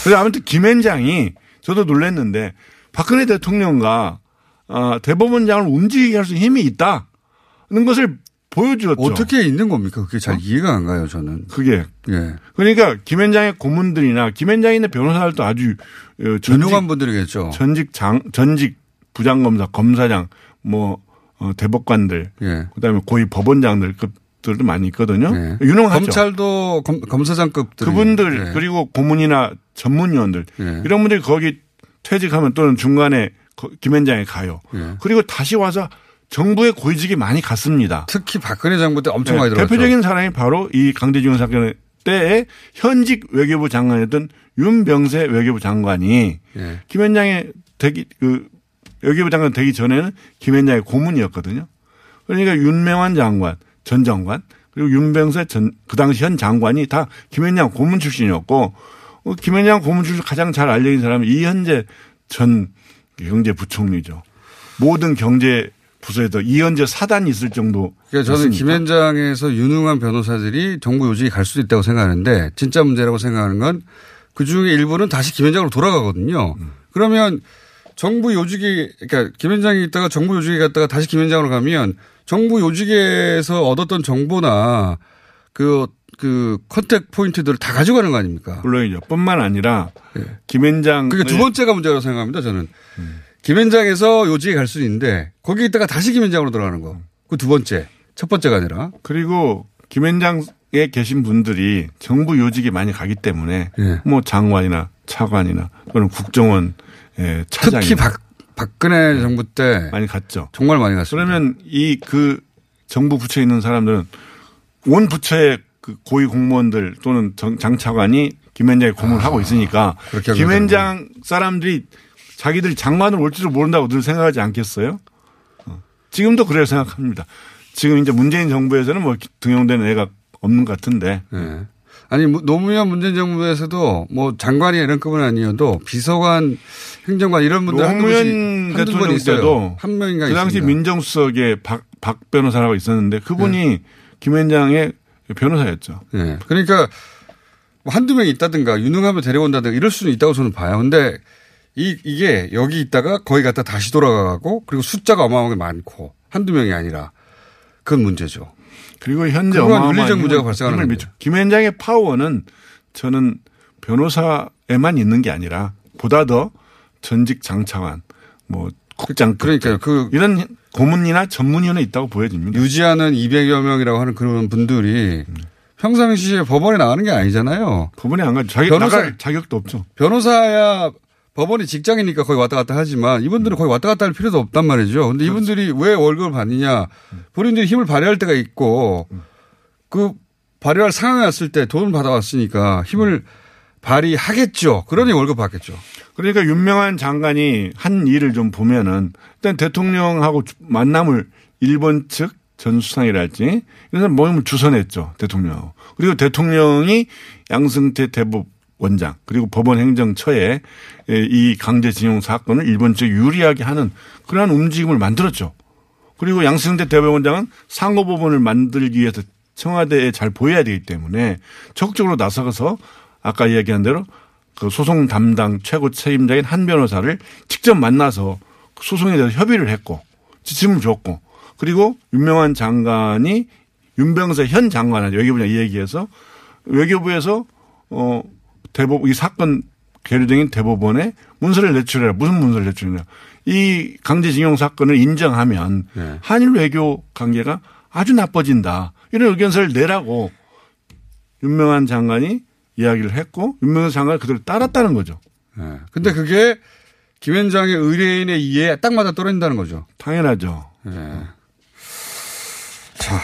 그래서 아무튼 김현장이 저도 놀랐는데 박근혜 대통령과 아, 대법원장을 움직이게 할수 있는 힘이 있다는 것을 보여주었죠. 어떻게 있는 겁니까? 그게 잘 이해가 안 가요, 저는. 그게 예. 그러니까 김현장의 고문들이나 김현장에 있는 변호사들도 아주 어, 유능한 분들이겠죠. 전직 장 전직 부장검사, 검사장, 뭐 어, 대법관들, 예. 그다음에 고위 법원장들 급들도 많이 있거든요. 예. 유능하죠. 검찰도 검, 검사장급들 그분들 예. 그리고 고문이나 전문위원들 예. 이런 분들이 거기 퇴직하면 또는 중간에 거- 김현장에 가요. 예. 그리고 다시 와서 정부의 고위직이 많이 갔습니다. 특히 박근혜 정부 때 엄청 네, 많이 들어갔죠. 대표적인 사람이 바로 이 강제징용 사건 때에 현직 외교부 장관이었던 윤병세 외교부 장관이 예. 김현장의 되기 그 외교부 장관 되기 전에는 김현장의 고문이었거든요. 그러니까 윤명환 장관, 전 장관 그리고 윤병세 전 그 당시 현 장관이 다 김현장 고문 출신이었고 어, 김현장 고문 출신 가장 잘 알려진 사람이 이현재 전 경제부총리죠. 모든 경제 부서에도 이현재 사단이 있을 정도. 그러니까 저는. 김현장에서 유능한 변호사들이 정부 요직에 갈 수도 있다고 생각하는데 진짜 문제라고 생각하는 건 그 중에 일부는 다시 김현장으로 돌아가거든요. 그러면 정부 요직이 그러니까 김현장이 있다가 정부 요직에 갔다가 다시 김현장으로 가면 정부 요직에서 얻었던 정보나 그, 그 컨택 포인트들을 다 가져가는 거 아닙니까? 물론이죠. 뿐만 아니라 김현장 그게 두 번째가 문제라고 생각합니다. 저는 김현장에서 요직에 갈 수는 있는데 거기 있다가 다시 김현장으로 들어가는 거. 그 두 번째. 첫 번째가 아니라. 그리고 김현장에 계신 분들이 정부 요직에 많이 가기 때문에 예. 뭐 장관이나 차관이나 또는 국정원 예, 차장이 특히 박, 박근혜 정부 때 많이 갔죠. 정말 많이 갔습니다. 그러면 이 그 정부 부처에 있는 사람들은 온 부처의 그 고위 공무원들 또는 정- 장차관이 김현장에 고문을 하고 있으니까 김현장 사람들이 자기들이 장관으로 올지도 모른다고 늘 생각하지 않겠어요? 어. 지금도 그래요 생각합니다. 지금 이제 문재인 정부에서는 뭐 등용되는 애가 없는 것 같은데. 예. 아니 뭐 노무현 문재인 정부에서도 뭐 장관이 이런 급은 아니어도 비서관, 행정관 이런 분들 노무현 한두 분 대통령 있어요. 때도 한 명인가 그 당시 있습니다. 민정수석에 박, 박 변호사라고 있었는데 그분이 김현장의 변호사였죠. 예. 그러니까 뭐 한두 명이 있다든가 유능하면 데려온다든가 이럴 수는 있다고 저는 봐요. 근데 이, 이게 여기 있다가 거기 갔다 다시 돌아가고 그리고 숫자가 어마어마하게 많고 한두 명이 아니라 그건 문제죠. 그리고 현재 어마어마한 문제가 발생하는. 미쳐. 김현장의 파워는 저는 변호사에만 있는 게 아니라 보다 더 전직 장차관, 뭐 국장 그러니까요. 그 이런 고문이나 전문위원회 있다고 보여집니다. 유지하는 200여 명이라고 하는 그런 분들이 평상시에 법원에 나가는 게 아니잖아요. 법원에 안 가죠. 자기 변호사- 나갈 자격도 없죠. 변호사야 법원이 직장이니까 거기 왔다 갔다 하지만 이분들은 거기 왔다 갔다 할 필요도 없단 말이죠. 근데 이분들이 왜 월급을 받느냐. 본인들이 힘을 발휘할 때가 있고 그 발휘할 상황에 왔을 때 돈을 받아왔으니까 힘을 발휘하겠죠. 그러니 월급 받겠죠. 그러니까 윤명한 장관이 한 일을 좀 보면은 일단 대통령하고 만남을 일본 측 전 수상이랄지 이런 모임을 주선했죠 대통령. 그리고 대통령이 양승태 대법 원장 그리고 법원 행정처에 이 강제징용 사건을 일본 측 유리하게 하는 그러한 움직임을 만들었죠. 그리고 양승태 대법원장은 상고법원을 만들기 위해서 청와대에 잘 보여야 되기 때문에 적극적으로 나서서 아까 이야기한 대로 그 소송 담당 최고 책임자인 한 변호사를 직접 만나서 소송에 대해서 협의를 했고 지침을 줬고 그리고 윤명한 장관이 윤병서 현 장관한테 외교부장 이 얘기해서 외교부에서 어 대법 이 사건 계류등인 대법원에 문서를 제출해라 무슨 문서를 제출해라 이 강제징용 사건을 인정하면 네. 한일 외교 관계가 아주 나빠진다 이런 의견서를 내라고 윤명한 장관이 이야기를 했고 윤명한 장관이 그대로 따랐다는 거죠. 네. 근데 그게 김현장의 의뢰인의 이해에 딱 맞아 떨어진다는 거죠. 당연하죠. 네. 자,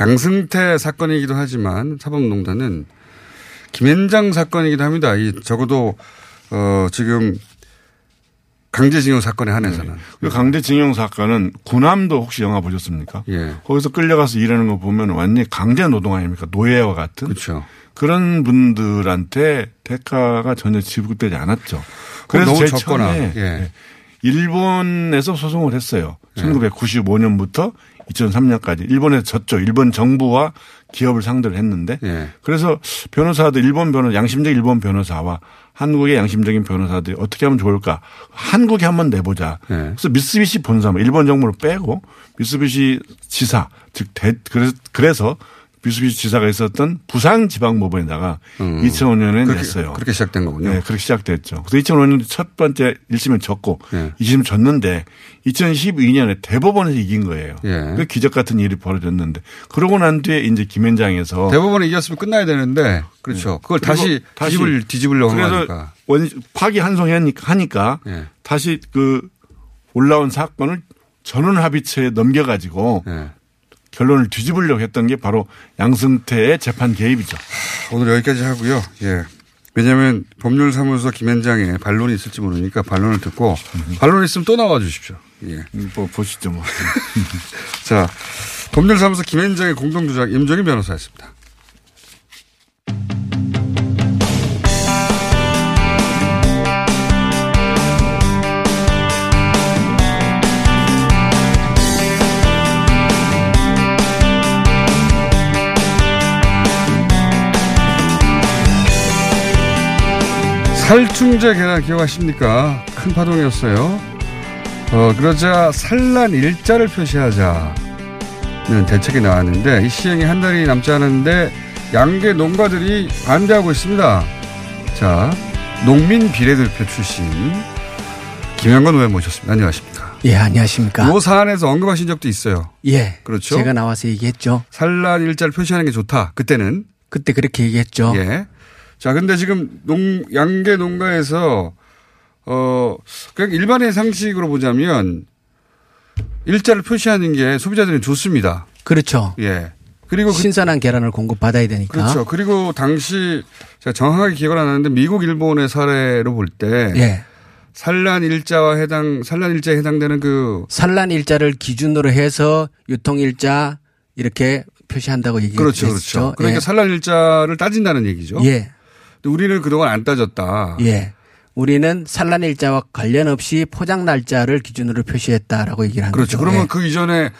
양승태 사건이기도 하지만 사법농단은 김현장 사건이기도 합니다. 이 적어도 어 지금 강제징용 사건에 한해서는. 네. 그 강제징용 사건은 군함도 혹시 영화 보셨습니까? 예. 거기서 끌려가서 일하는 거 보면 완전히 강제 노동 아닙니까? 노예와 같은. 그렇죠. 그런 분들한테 대가가 전혀 지급되지 않았죠. 그래서 제일 적거나. 처음에 예. 일본에서 소송을 했어요. 예. 1995년부터 2003년까지 일본에서 졌죠. 일본 정부와 기업을 상대로 했는데 예. 그래서 변호사들 일본 변호 양심적 일본 변호사와 한국의 양심적인 변호사들이 어떻게 하면 좋을까? 한국에 한번 내보자. 네. 그래서 미쓰비시 본사, 일본 정부를 빼고 미쓰비시 지사, 즉 대, 그래서 그래서 미쓰비시 지사가 있었던 부산지방법원에다가 음. 2005년에 그렇게, 냈어요. 그렇게 시작된 거군요. 네, 그렇게 시작됐죠. 그래서 2005년 첫 번째 1심을 졌고 네. 2심 졌는데 2012년에 대법원에서 이긴 거예요. 예. 그 기적 같은 일이 벌어졌는데 그러고 난 뒤에 이제 김현장에서 대법원에 이겼으면 끝나야 되는데 그렇죠. 네. 그걸 다시 뒤집을 뒤집으려고 그래서 원 파기 한송하니까 하니까 예. 다시 그 올라온 사건을 전원 합의체에 넘겨가지고 예. 결론을 뒤집으려고 했던 게 바로 양승태의 재판 개입이죠. 오늘 여기까지 하고요. 예. 왜냐하면 법률사무소 김현장에 반론이 있을지 모르니까 반론을 듣고 반론 있으면 또 나와 주십시오. 예. 뭐 보시죠 뭐. 자, 법률사무소 김현장의 공동주작 임종인 변호사였습니다. 살충제 계란 기억하십니까? 큰 파동이었어요. 어, 그러자 산란 일자를 표시하자는 대책이 나왔는데 이 시행이 한 달이 남지 않았는데 양계 농가들이 반대하고 있습니다. 자, 농민 비례대표 출신 김영건 의원 모셨습니다. 안녕하십니까? 예, 안녕하십니까? 이 사안에서 언급하신 적도 있어요. 예. 그렇죠. 제가 나와서 얘기했죠. 산란 일자를 표시하는 게 좋다. 그때는. 그때 그렇게 얘기했죠. 예. 자, 근데 지금 농, 양계 농가에서, 어, 그냥 일반의 상식으로 보자면 일자를 표시하는 게 소비자들은 좋습니다. 그렇죠. 예. 그리고 그 신선한 그, 계란을 공급받아야 되니까. 그렇죠. 그리고 당시 제가 정확하게 기억을 안 하는데 미국, 일본의 사례로 볼 때. 예. 산란 일자와 해당, 산란 일자에 해당되는 그. 산란 일자를 기준으로 해서 유통 일자 이렇게 표시한다고 얘기했죠. 그렇죠. 그렇죠. 그러니까 예. 산란 일자를 따진다는 얘기죠. 예. 우리는 그동안 안 따졌다. 예. 우리는 산란 일자와 관련 없이 포장 날짜를 기준으로 표시했다라고 얘기를 하는 그렇죠. 거죠. 그러면 예. 그 이전에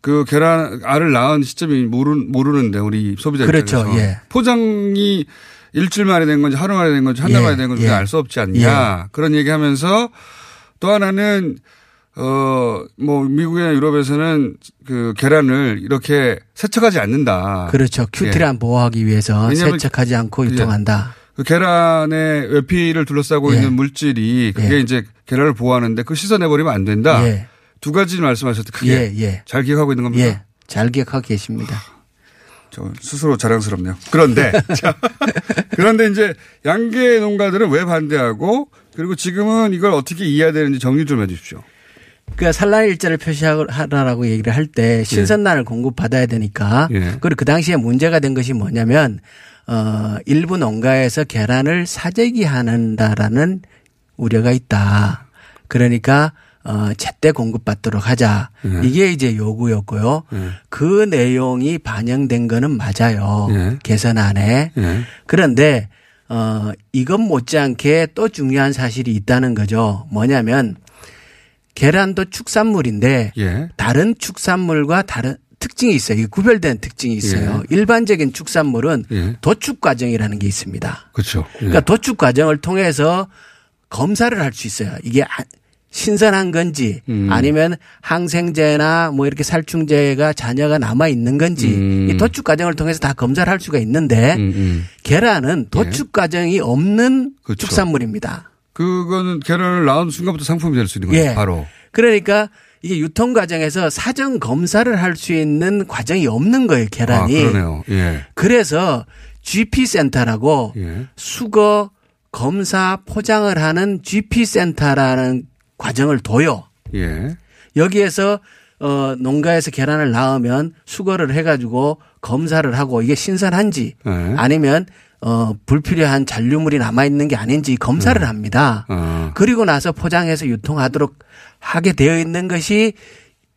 그 계란 알을 낳은 시점이 모르, 모르는데 우리 소비자 그렇죠. 입장에서 예. 포장이 일주일 만에 된 건지 하루 만에 된 건지 한 달 만에 된 건지 예. 알수 없지 않냐 예. 그런 얘기하면서 또 하나는 어, 뭐, 미국이나 유럽에서는 그 계란을 이렇게 세척하지 않는다. 그렇죠. 큐티란 예. 보호하기 위해서 세척하지 않고 유통한다. 그 계란의 외피를 둘러싸고 예. 있는 물질이 그게 예. 이제 계란을 보호하는데 그 씻어내버리면 안 된다. 예. 두 가지 말씀하셨는데 크게 예, 예. 잘 기억하고 있는 겁니다. 예. 잘 기억하고 계십니다. 저 스스로 자랑스럽네요. 그런데 자, 그런데 이제 양계 농가들은 왜 반대하고 그리고 지금은 이걸 어떻게 이해해야 되는지 정리 좀 해주십시오. 그러니까 산란 일자를 표시하라고 얘기를 할 때 신선란을 예. 공급받아야 되니까 예. 그리고 그 당시에 문제가 된 것이 뭐냐면 어, 일부 농가에서 계란을 사재기 하는다라는 우려가 있다. 그러니까 어, 제때 공급받도록 하자. 네. 이게 이제 요구였고요. 네. 그 내용이 반영된 거는 맞아요. 네. 개선안에. 예. 그런데 어 이것 못지않게 또 중요한 사실이 있다는 거죠. 뭐냐면 계란도 축산물인데 예. 다른 축산물과 다른 특징이 있어요. 이게 구별된 특징이 있어요. 일반적인 축산물은 예. 도축 과정이라는 게 있습니다. 그렇죠. 예. 그러니까 도축 과정을 통해서 검사를 할 수 있어요. 이게 아- 신선한 건지 음. 아니면 항생제나 뭐 이렇게 살충제가 잔여가 남아 있는 건지 음. 이 도축 과정을 통해서 다 검사를 할 수가 있는데 음, 음. 계란은 도축 과정이 없는 그렇죠. 축산물입니다. 그거는 계란을 낳은 순간부터 상품이 될 수 있는 거예요. 예. 바로. 그러니까 이게 유통 과정에서 사전 검사를 할 수 있는 과정이 없는 거예요, 계란이. 아, 그러네요. 예. 그래서 GP 센터라고 예. 수거 검사 포장을 하는 GP 센터라는 과정을 둬요. 예. 여기에서 어 농가에서 계란을 낳으면 수거를 해 가지고 검사를 하고 이게 신선한지 예. 아니면 어 불필요한 잔류물이 남아 있는 게 아닌지 검사를 합니다. 어. 그리고 나서 포장해서 유통하도록 하게 되어 있는 것이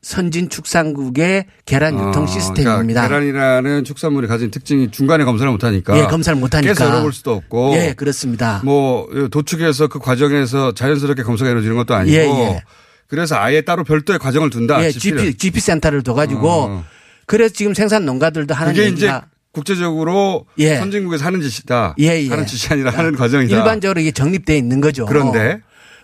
선진 축산국의 계란 유통 어, 시스템입니다. 그러니까 계란이라는 축산물이 가진 특징이 중간에 검사를 못하니까. 예, 검사를 못하니까. 깨서 열어볼 수도 없고. 예, 그렇습니다. 뭐 도축해서 그 과정에서 자연스럽게 검사가 이루어지는 것도 아니고. 예, 예. 그래서 아예 따로 별도의 과정을 둔다. 예, GP 를. GP, GP 센터를 둬가지고 어. 그래서 지금 생산 농가들도 하는 얘기가 이제 국제적으로 예. 선진국에서 하는 짓이다. 예, 예. 하는 짓이 아니라 하는 과정이다. 일반적으로 이게 정립돼 있는 거죠. 그런데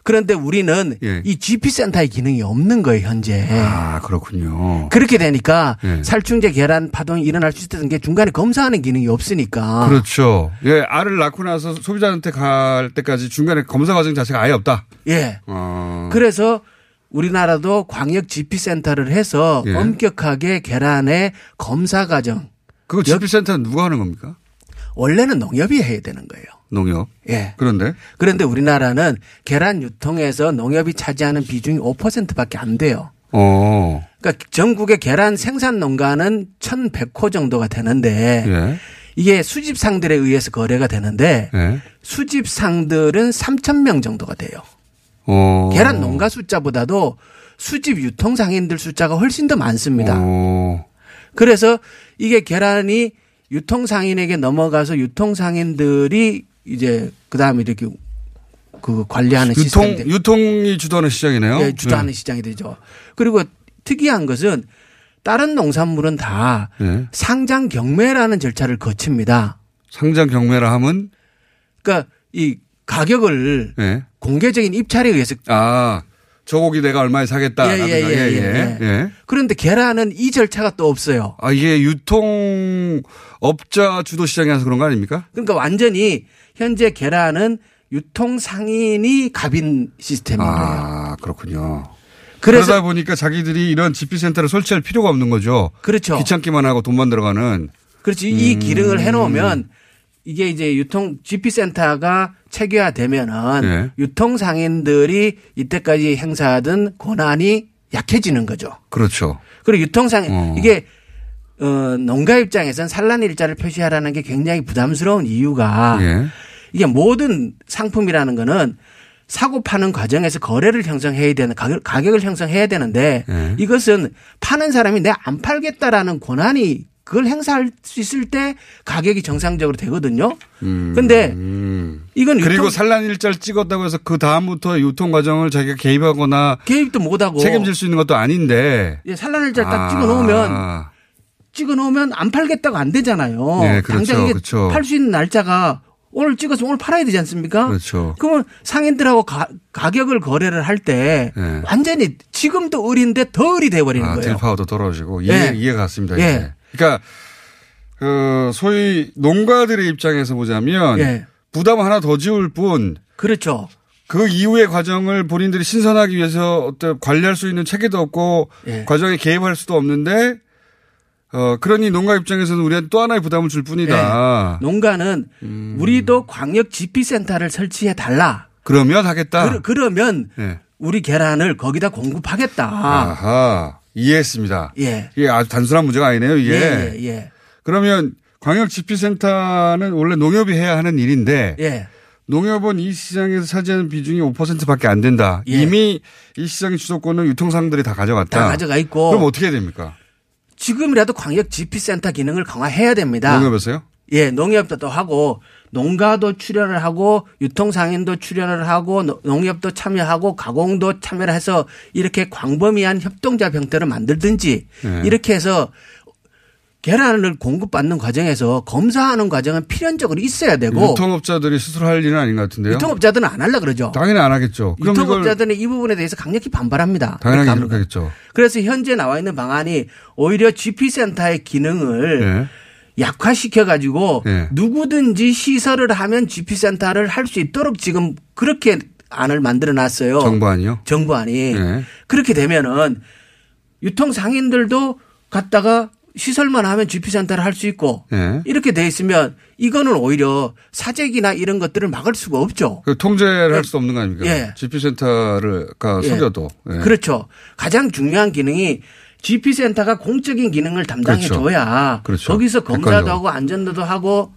그런데 우리는 예. 이 GP 센터의 기능이 없는 거예요, 현재. 아, 그렇군요. 그렇게 되니까 예. 살충제 계란 파동이 일어날 수 있다는 게 중간에 검사하는 기능이 없으니까. 그렇죠. 예, 알을 낳고 나서 소비자한테 갈 때까지 중간에 검사 과정 자체가 아예 없다. 예. 어. 그래서 우리나라도 광역 GP 센터를 해서 예. 엄격하게 계란의 검사 과정. 그거 GP 센터는 누가 하는 겁니까? 원래는 농협이 해야 되는 거예요. 농협. 예. 그런데 그런데 우리나라는 계란 유통에서 농협이 차지하는 비중이 5%밖에 안 돼요. 어. 그러니까 전국의 계란 생산 농가는 1,100호 정도가 되는데 예. 이게 수집상들에 의해서 거래가 되는데 예. 수집상들은 3,000명 정도가 돼요. 어. 계란 농가 숫자보다도 수집 유통 상인들 숫자가 훨씬 더 많습니다. 어. 그래서 이게 계란이 유통 상인에게 넘어가서 유통 상인들이 이제 그 다음에 이렇게 그 관리하는 유통 시스템 유통이 주도하는 시장이네요. 예, 주도하는 예. 시장이 되죠. 그리고 특이한 것은 다른 농산물은 다 예. 상장 경매라는 절차를 거칩니다. 상장 경매라 함은 그러니까 이 가격을 예. 공개적인 입찰에 의해서 아, 저 고기 내가 얼마에 사겠다. 예, 예, 예, 예, 예. 그런데 계란은 이 절차가 또 없어요. 아, 이게 유통업자 주도 시장이라서 그런 거 아닙니까? 그러니까 완전히 현재 계란은 유통 상인이 갑인 시스템인 거예요. 아, 그렇군요. 그러다 보니까 자기들이 이런 GP센터를 설치할 필요가 없는 거죠. 그렇죠. 귀찮기만 하고 돈만 들어가는. 그렇지. 이 음. 기능을 해놓으면 이게 이제 유통 GP 센터가 체계화되면은 예. 유통 상인들이 이때까지 행사하던 권한이 약해지는 거죠. 그렇죠. 그리고 유통 상인 어. 이게 어 농가 입장에선 산란 일자를 표시하라는 게 굉장히 부담스러운 이유가 예. 이게 모든 상품이라는 거는 사고 파는 과정에서 거래를 형성해야 되는 가격, 가격을 형성해야 되는데 예. 이것은 파는 사람이 내가 안 팔겠다라는 권한이 그걸 행사할 수 있을 때 가격이 정상적으로 되거든요. 근데 이건 그리고 산란 일자를 찍었다고 해서 그 다음부터 유통 과정을 자기가 개입하거나 개입도 못하고 책임질 수 있는 것도 아닌데. 예, 산란 일자 딱 아. 찍어 놓으면 찍어 놓으면 안 팔겠다고 안 되잖아요. 네, 그렇죠, 당장 이게 그렇죠. 팔수 있는 날짜가 오늘 찍어서 오늘 팔아야 되지 않습니까? 그렇죠. 그러면 상인들하고 가, 가격을 거래를 할때 네. 완전히 지금도 을인데 더 을이 돼버리는 아, 거예요. 딜파워도 떨어지고 이해, 예. 이해가 갔습니다. 예. 그러니까 그 소위 농가들의 입장에서 보자면 예. 부담 하나 더 지울 뿐 그렇죠. 그 이후의 과정을 본인들이 신선하기 위해서 어떤 관리할 수 있는 체계도 없고 예. 과정에 개입할 수도 없는데 어 그러니 농가 입장에서는 우리한테 또 하나의 부담을 줄 뿐이다. 예. 농가는 음. 우리도 광역 GP 센터를 설치해 달라. 그러면 하겠다. 그, 러면 예. 우리 계란을 거기다 공급하겠다. 아하 이해했습니다. 예. 이게 아주 단순한 문제가 아니네요. 이게. 예, 예, 그러면 광역 GP센터는 원래 농협이 해야 하는 일인데 예. 예. 농협은 이 시장에서 차지하는 비중이 5%밖에 안 된다. 예. 이미 이 시장의 주도권은 유통상들이 다 가져갔다. 다 가져가 있고. 그럼 어떻게 됩니까? 지금이라도 광역 GP센터 기능을 강화해야 됩니다. 농협에서요? 예, 농협도 하고 농가도 출연을 하고 유통상인도 출연을 하고 농협도 참여하고 가공도 참여를 해서 이렇게 광범위한 협동자 병태를 만들든지 네. 이렇게 해서 계란을 공급받는 과정에서 검사하는 과정은 필연적으로 있어야 되고 유통업자들이 스스로 할 일은 아닌 것 같은데요. 유통업자들은 안 하려 그러죠. 당연히 안 하겠죠. 유통업자들은 이 부분에 대해서 강력히 반발합니다. 당연히 그렇게 하겠죠. 그래서 현재 나와 있는 방안이 오히려 GP센터의 기능을 네. 약화시켜 가지고 네. 누구든지 시설을 하면 GP센터를 할 수 있도록 지금 그렇게 안을 만들어 놨어요. 정부안이요? 정부안이. 네. 그렇게 되면은 유통 상인들도 갔다가 시설만 하면 GP센터를 할 수 있고 네. 이렇게 돼 있으면 이거는 오히려 사재기나 이런 것들을 막을 수가 없죠. 그 통제를 할수 없는 거 아닙니까? 예. GP센터를 예. 속여도. 예. 그렇죠. 가장 중요한 기능이 GP센터가 공적인 기능을 담당해 그렇죠. 줘야 그렇죠. 거기서 검사도 헷갈려. 하고 안전도도 하고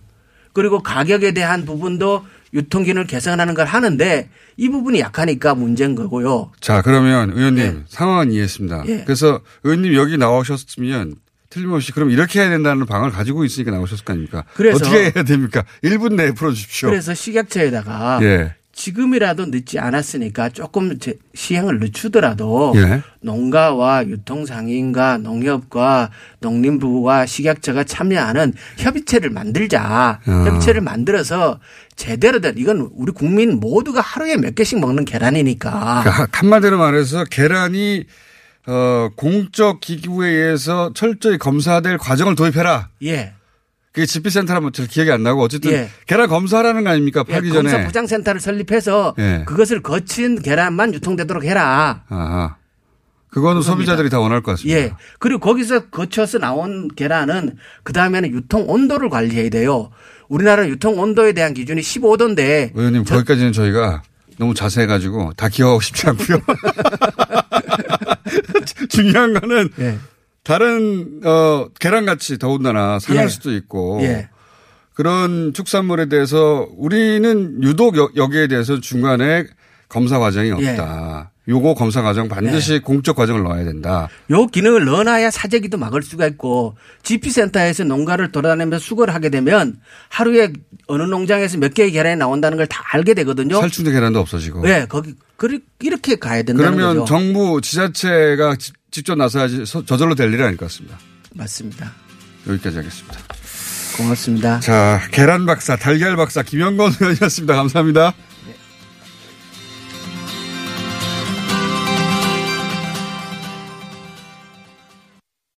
그리고 가격에 대한 부분도 유통기능을 개선하는 걸 하는데 이 부분이 약하니까 문제인 거고요. 자 그러면 의원님 네. 상황은 이해했습니다. 네. 그래서 의원님 여기 나오셨으면 틀림없이 그럼 이렇게 해야 된다는 방을 가지고 있으니까 나오셨을 거 아닙니까? 그래서 어떻게 해야 됩니까? 1분 내에 풀어주십시오. 그래서 식약처에다가 예. 지금이라도 늦지 않았으니까 조금 시행을 늦추더라도 예. 농가와 유통상인과 농협과 농림부와 식약처가 참여하는 협의체를 만들자. 어. 협의체를 만들어서 제대로 된 이건 우리 국민 모두가 하루에 몇 개씩 먹는 계란이니까. 그러니까 한마디로 말해서 계란이 어, 공적 기구에 의해서 철저히 검사될 과정을 도입해라. 예. 그게 집비센터라면 잘 기억이 안 나고 어쨌든 예. 계란 검사하라는 거 아닙니까? 팔기 예, 전에. 검사 포장센터를 설립해서 예. 그것을 거친 계란만 유통되도록 해라. 아 그거는 그겁니다. 소비자들이 다 원할 것 같습니다. 예. 그리고 거기서 거쳐서 나온 계란은 그 다음에는 유통 온도를 관리해야 돼요. 우리나라 유통 온도에 대한 기준이 15도인데. 의원님 저... 거기까지는 저희가 너무 자세해가지고 다 기억하고 싶지 않고요. 중요한 거는 예. 다른 어 계란같이 더군다나 상할 예. 수도 있고 예. 그런 축산물에 대해서 우리는 유독 여기에 대해서 중간에 검사 과정이 없다. 예. 요거 검사 과정 반드시 네. 공적 과정을 넣어야 된다. 요 기능을 넣어놔야 사재기도 막을 수가 있고 GP센터에서 농가를 돌아다니면서 수거를 하게 되면 하루에 어느 농장에서 몇 개의 계란이 나온다는 걸 다 알게 되거든요. 살충된 계란도 없어지고. 네, 거기 이렇게 가야 된다는 그러면 거죠. 정부 지자체가 직접 나서야지 저절로 될 일이 아닐 것 같습니다. 맞습니다. 여기까지 하겠습니다. 고맙습니다. 자, 계란 박사, 달걀 박사 김영건 의원이었습니다. 감사합니다.